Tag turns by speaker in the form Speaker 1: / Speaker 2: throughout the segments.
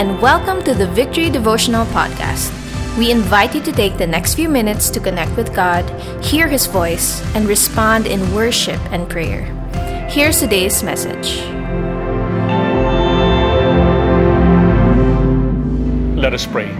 Speaker 1: and welcome to the Victory Devotional Podcast. We invite you to take the next few minutes to connect with God, hear His voice, and respond in worship and prayer. Here's today's message.
Speaker 2: Let us pray.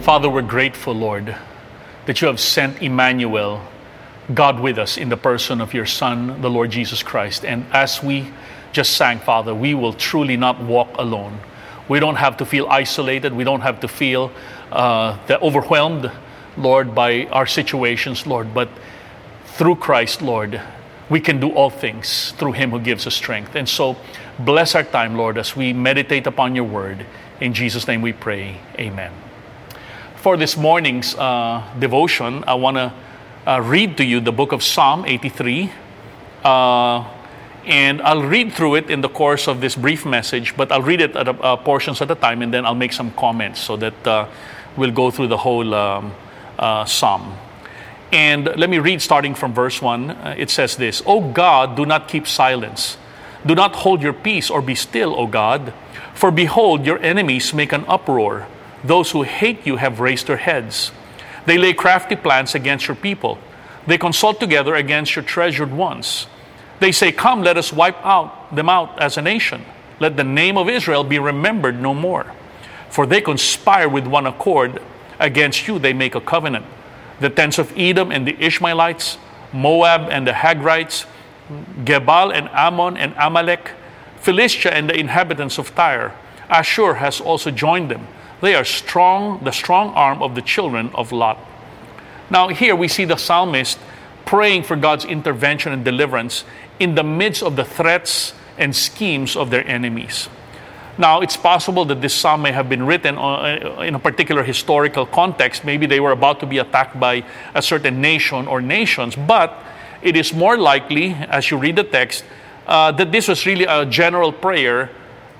Speaker 2: Father, we're grateful, Lord, that you have sent Emmanuel, God with us, in the person of your Son, the Lord Jesus Christ. And as we just sang, Father, we will truly not walk alone. We don't have to feel isolated. We don't have to feel uh, overwhelmed, Lord, by our situations, Lord. But through Christ, Lord, we can do all things through Him who gives us strength. And so, bless our time, Lord, as we meditate upon your word. In Jesus' name we pray. Amen. For this morning's uh, devotion, I want to uh, read to you the book of Psalm 83. Uh, and I'll read through it in the course of this brief message, but I'll read it at a, portions at a time, and then I'll make some comments so that uh, we'll go through the whole um, uh, psalm. And let me read starting from verse 1. Uh, it says this O God, do not keep silence. Do not hold your peace or be still, O God. For behold, your enemies make an uproar. Those who hate you have raised their heads. They lay crafty plans against your people. They consult together against your treasured ones. They say, Come, let us wipe out them out as a nation. Let the name of Israel be remembered no more. For they conspire with one accord against you, they make a covenant. The tents of Edom and the Ishmaelites, Moab and the Hagrites, Gebal and Ammon and Amalek, Philistia and the inhabitants of Tyre. Ashur has also joined them. They are strong, the strong arm of the children of Lot. Now, here we see the psalmist praying for God's intervention and deliverance in the midst of the threats and schemes of their enemies. Now, it's possible that this psalm may have been written uh, in a particular historical context. Maybe they were about to be attacked by a certain nation or nations, but it is more likely, as you read the text, uh, that this was really a general prayer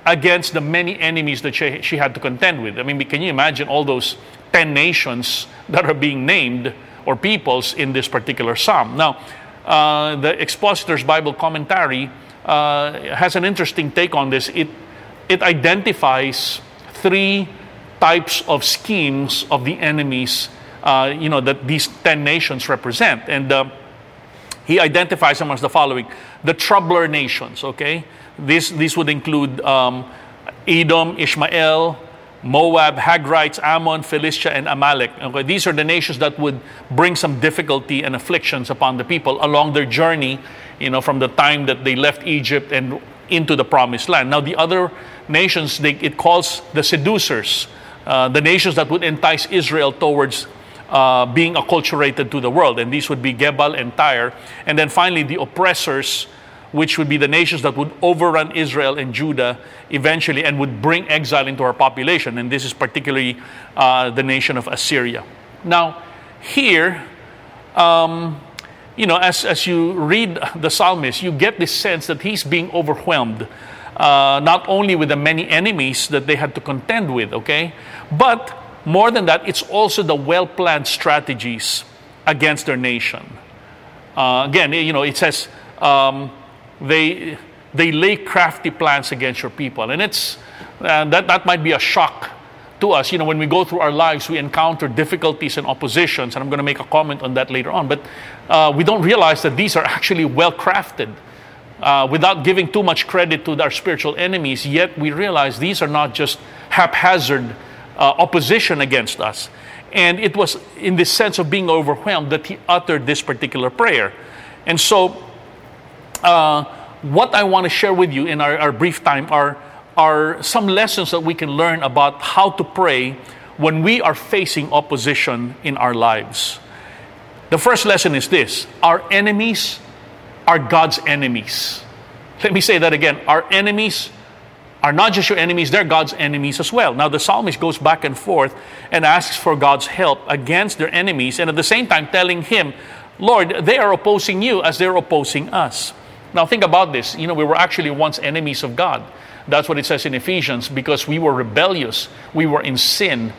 Speaker 2: against the many enemies that she, she had to contend with. I mean, can you imagine all those 10 nations that are being named or peoples in this particular psalm? Now, uh, the Expositor's Bible Commentary uh, has an interesting take on this. It, it identifies three types of schemes of the enemies, uh, you know, that these 10 nations represent. And uh, he identifies them as the following the troubler nations, okay? This, this would include um, Edom, Ishmael, Moab, Hagrites, Ammon, Philistia, and Amalek. Okay, these are the nations that would bring some difficulty and afflictions upon the people along their journey, you know, from the time that they left Egypt and into the promised land. Now, the other nations, they, it calls the seducers, uh, the nations that would entice Israel towards uh, being acculturated to the world. And these would be Gebal and Tyre. And then finally, the oppressors, which would be the nations that would overrun Israel and Judah eventually and would bring exile into our population. And this is particularly uh, the nation of Assyria. Now, here, um, you know, as, as you read the psalmist, you get this sense that he's being overwhelmed, uh, not only with the many enemies that they had to contend with, okay, but more than that, it's also the well planned strategies against their nation. Uh, again, you know, it says, um, they, they lay crafty plans against your people. And it's, uh, that, that might be a shock to us. You know, when we go through our lives, we encounter difficulties and oppositions, and I'm going to make a comment on that later on. But uh, we don't realize that these are actually well crafted. Uh, without giving too much credit to our spiritual enemies, yet we realize these are not just haphazard uh, opposition against us. And it was in the sense of being overwhelmed that he uttered this particular prayer. And so uh, what I want to share with you in our, our brief time are, are some lessons that we can learn about how to pray when we are facing opposition in our lives. The first lesson is this our enemies are God's enemies. Let me say that again. Our enemies are not just your enemies, they're God's enemies as well. Now, the psalmist goes back and forth and asks for God's help against their enemies, and at the same time telling him, Lord, they are opposing you as they're opposing us. Now, think about this. You know, we were actually once enemies of God. That's what it says in Ephesians because we were rebellious, we were in sin.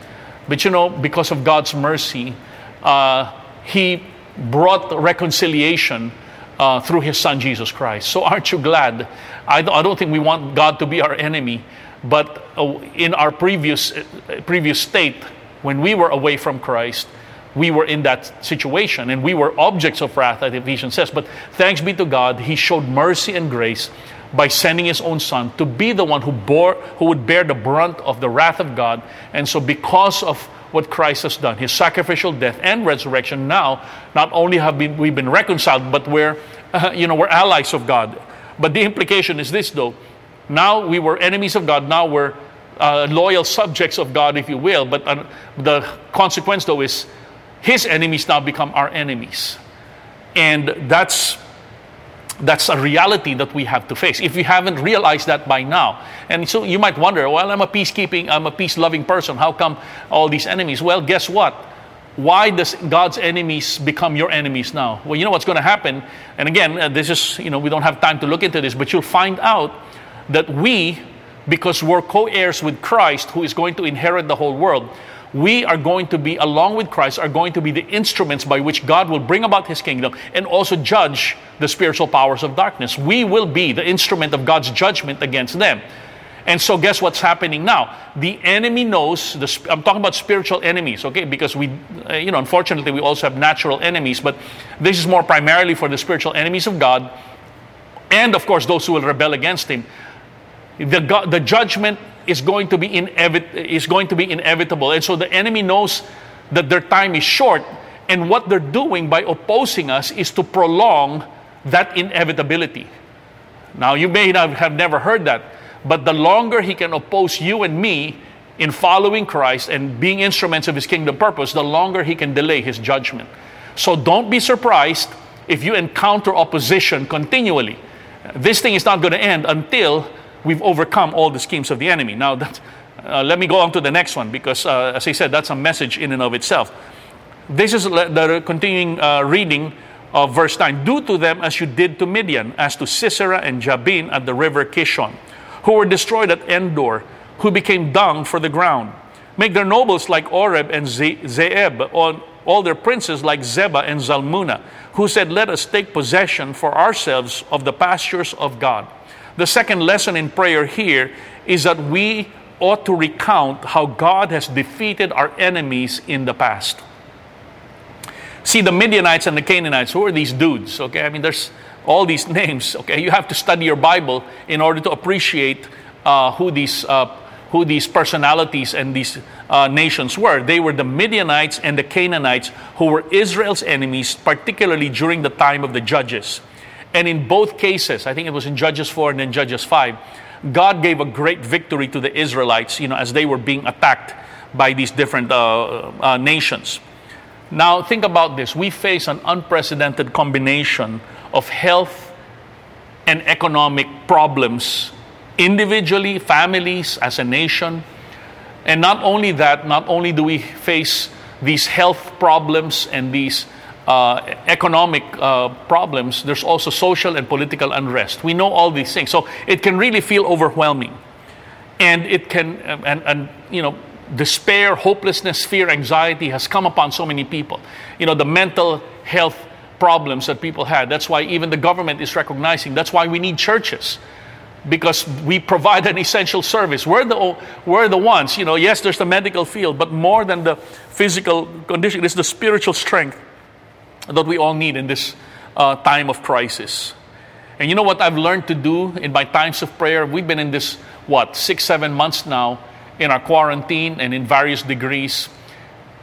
Speaker 2: But you know, because of God's mercy, uh, He brought reconciliation uh, through His Son Jesus Christ. So, aren't you glad? I don't, I don't think we want God to be our enemy. But uh, in our previous, uh, previous state, when we were away from Christ, we were in that situation and we were objects of wrath, as Ephesians says. But thanks be to God, He showed mercy and grace by sending His own Son to be the one who bore, who would bear the brunt of the wrath of God. And so, because of what Christ has done, His sacrificial death and resurrection, now not only have been, we been reconciled, but we're, uh, you know, we're allies of God. But the implication is this, though. Now we were enemies of God. Now we're uh, loyal subjects of God, if you will. But uh, the consequence, though, is his enemies now become our enemies. And that's that's a reality that we have to face. If you haven't realized that by now, and so you might wonder, well, I'm a peacekeeping, I'm a peace loving person. How come all these enemies? Well, guess what? Why does God's enemies become your enemies now? Well, you know what's going to happen. And again, uh, this is, you know, we don't have time to look into this, but you'll find out that we, because we're co heirs with Christ, who is going to inherit the whole world, we are going to be, along with Christ, are going to be the instruments by which God will bring about his kingdom and also judge the spiritual powers of darkness. We will be the instrument of God's judgment against them. And so, guess what's happening now? The enemy knows. The, I'm talking about spiritual enemies, okay? Because we, uh, you know, unfortunately, we also have natural enemies, but this is more primarily for the spiritual enemies of God, and of course, those who will rebel against Him. The, the judgment is going to be inevit- is going to be inevitable. And so the enemy knows that their time is short, and what they're doing by opposing us is to prolong that inevitability. Now, you may not have never heard that, but the longer he can oppose you and me in following Christ and being instruments of his kingdom purpose, the longer he can delay his judgment. So don't be surprised if you encounter opposition continually. This thing is not going to end until we've overcome all the schemes of the enemy. Now, that, uh, let me go on to the next one because, uh, as I said, that's a message in and of itself. This is the continuing uh, reading of verse 9. Do to them as you did to Midian, as to Sisera and Jabin at the river Kishon, who were destroyed at Endor, who became dung for the ground. Make their nobles like Oreb and Zeeb, all, all their princes like Zebah and Zalmunna, who said, Let us take possession for ourselves of the pastures of God. The second lesson in prayer here is that we ought to recount how God has defeated our enemies in the past. See, the Midianites and the Canaanites, who are these dudes? Okay, I mean, there's all these names. Okay, you have to study your Bible in order to appreciate uh, who these uh, who these personalities and these uh, nations were. They were the Midianites and the Canaanites, who were Israel's enemies, particularly during the time of the judges. And in both cases, I think it was in Judges 4 and then Judges 5, God gave a great victory to the Israelites, you know, as they were being attacked by these different uh, uh, nations. Now, think about this. We face an unprecedented combination of health and economic problems, individually, families, as a nation. And not only that, not only do we face these health problems and these uh, economic uh, problems, there's also social and political unrest. We know all these things. So it can really feel overwhelming. And it can, and, and you know, despair, hopelessness, fear, anxiety has come upon so many people. You know, the mental health problems that people had. That's why even the government is recognizing. That's why we need churches because we provide an essential service. We're the, we're the ones, you know, yes, there's the medical field, but more than the physical condition, it's the spiritual strength that we all need in this uh, time of crisis. And you know what I've learned to do in my times of prayer? We've been in this, what, six, seven months now in our quarantine and in various degrees.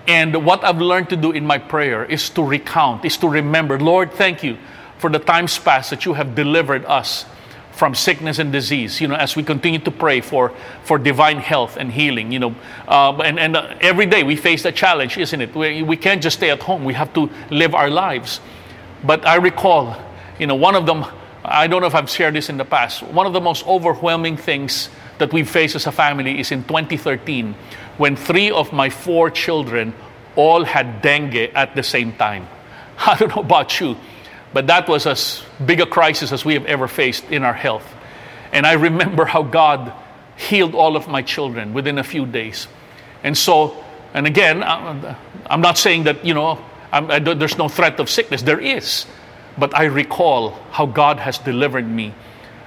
Speaker 2: And what I've learned to do in my prayer is to recount, is to remember, Lord, thank you for the times past that you have delivered us from sickness and disease, you know, as we continue to pray for, for divine health and healing, you know. Uh, and and uh, every day we face that challenge, isn't it? We, we can't just stay at home, we have to live our lives. But I recall, you know, one of them, I don't know if I've shared this in the past, one of the most overwhelming things that we face as a family is in 2013 when three of my four children all had dengue at the same time. I don't know about you but that was as big a crisis as we have ever faced in our health. And I remember how God healed all of my children within a few days. And so, and again, I'm not saying that, you know, I, there's no threat of sickness. There is. But I recall how God has delivered me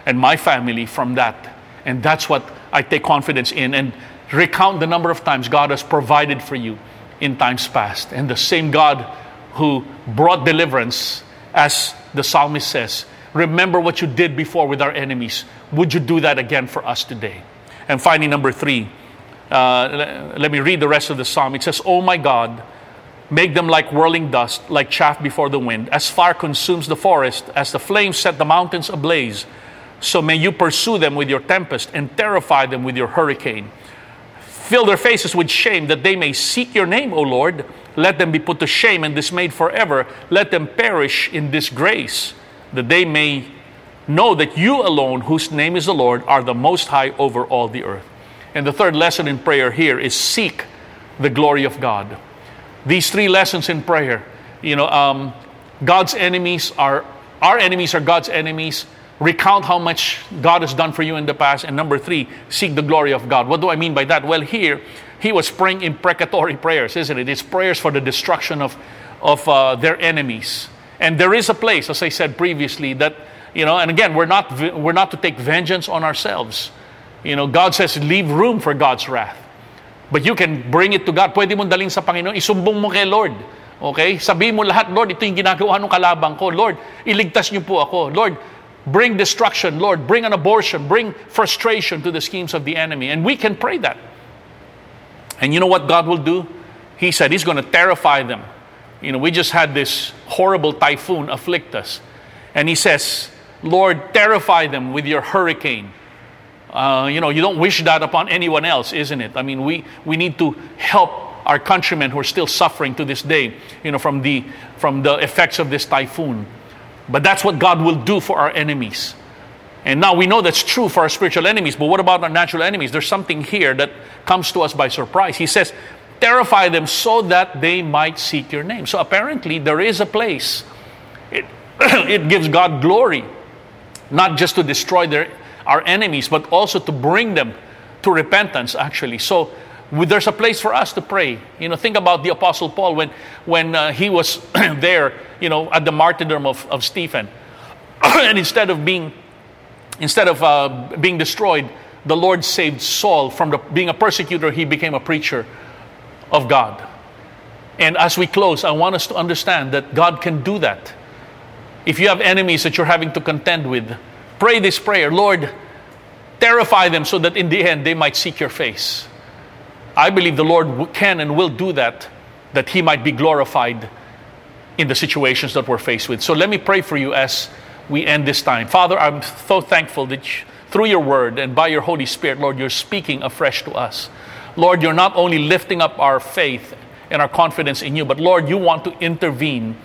Speaker 2: and my family from that. And that's what I take confidence in and recount the number of times God has provided for you in times past. And the same God who brought deliverance, as the psalmist says, remember what you did before with our enemies. Would you do that again for us today? And finally, number three, uh, let me read the rest of the psalm. It says, Oh my God, make them like whirling dust, like chaff before the wind. As fire consumes the forest, as the flames set the mountains ablaze, so may you pursue them with your tempest and terrify them with your hurricane. Fill their faces with shame that they may seek your name, O Lord. Let them be put to shame and dismayed forever. Let them perish in disgrace, that they may know that you alone, whose name is the Lord, are the most high over all the earth. And the third lesson in prayer here is seek the glory of God. These three lessons in prayer, you know, um, God's enemies are our enemies are God's enemies recount how much God has done for you in the past. And number three, seek the glory of God. What do I mean by that? Well, here, he was praying imprecatory prayers, isn't it? It's prayers for the destruction of, of uh, their enemies. And there is a place, as I said previously, that, you know, and again, we're not, we're not to take vengeance on ourselves. You know, God says, leave room for God's wrath. But you can bring it to God. Pwede mo dalhin sa Panginoon, isumbong mo kay Lord. Okay? Sabihin mo lahat, Lord, ito yung ginagawa ng kalabang ko. Lord, iligtas niyo po ako. Lord, bring destruction, Lord, bring an abortion, bring frustration to the schemes of the enemy. And we can pray that. And you know what God will do? He said He's going to terrify them. You know, we just had this horrible typhoon afflict us. And He says, Lord, terrify them with your hurricane. Uh, you know, you don't wish that upon anyone else, isn't it? I mean, we, we need to help our countrymen who are still suffering to this day, you know, from the, from the effects of this typhoon. But that's what God will do for our enemies. And now we know that's true for our spiritual enemies, but what about our natural enemies? There's something here that comes to us by surprise. He says, Terrify them so that they might seek your name. So apparently, there is a place. It, it gives God glory, not just to destroy their, our enemies, but also to bring them to repentance, actually. So there's a place for us to pray. You know, think about the Apostle Paul when, when uh, he was there, you know, at the martyrdom of, of Stephen. and instead of being, instead of uh, being destroyed, the Lord saved Saul from the, being a persecutor, he became a preacher of God. And as we close, I want us to understand that God can do that. If you have enemies that you're having to contend with, pray this prayer Lord, terrify them so that in the end they might seek your face. I believe the Lord can and will do that, that He might be glorified in the situations that we're faced with. So let me pray for you as we end this time. Father, I'm so thankful that you, through your word and by your Holy Spirit, Lord, you're speaking afresh to us. Lord, you're not only lifting up our faith and our confidence in you, but Lord, you want to intervene,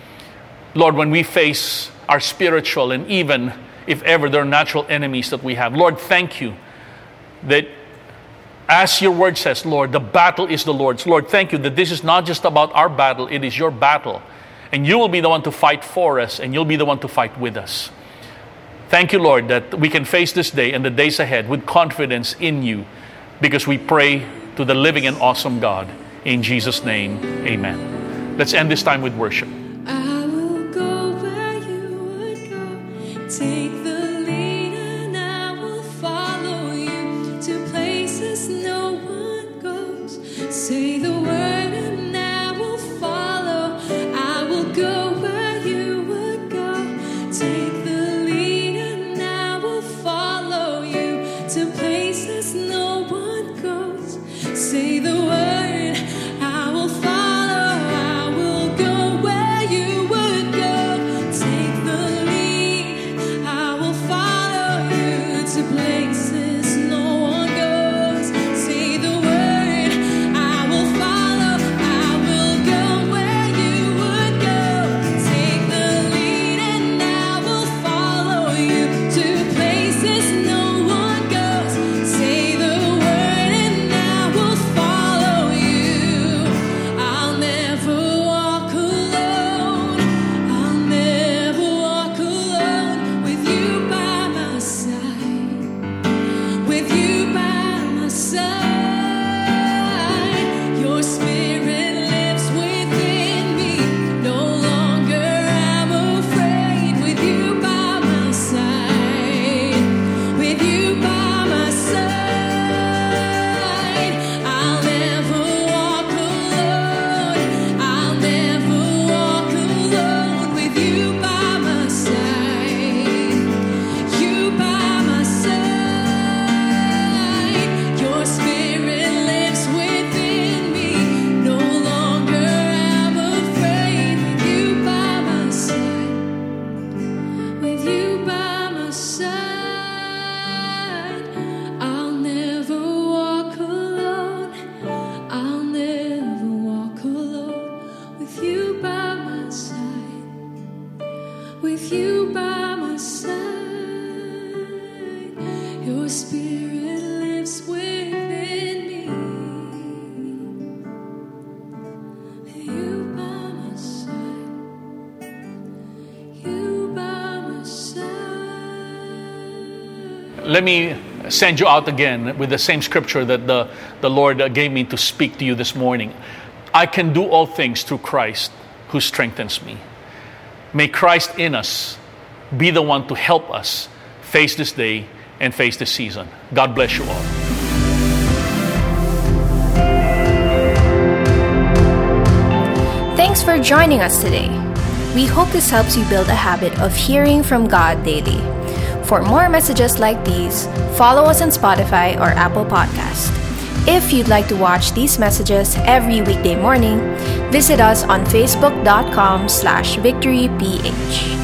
Speaker 2: Lord, when we face our spiritual and even if ever there are natural enemies that we have. Lord, thank you that as your word says, Lord, the battle is the Lord's. Lord, thank you that this is not just about our battle, it is your battle. And you will be the one to fight for us, and you'll be the one to fight with us. Thank you, Lord, that we can face this day and the days ahead with confidence in you because we pray to the living and awesome God. In Jesus' name, amen. Let's end this time with worship.
Speaker 3: Spirit lives within me.
Speaker 2: Let me send you out again with the same scripture that the, the Lord gave me to speak to you this morning. I can do all things through Christ who strengthens me. May Christ in us be the one to help us face this day and face this season. God bless you all.
Speaker 1: Thanks for joining us today. We hope this helps you build a habit of hearing from God daily. For more messages like these, follow us on Spotify or Apple Podcast. If you'd like to watch these messages every weekday morning, visit us on facebook.com slash victoryph.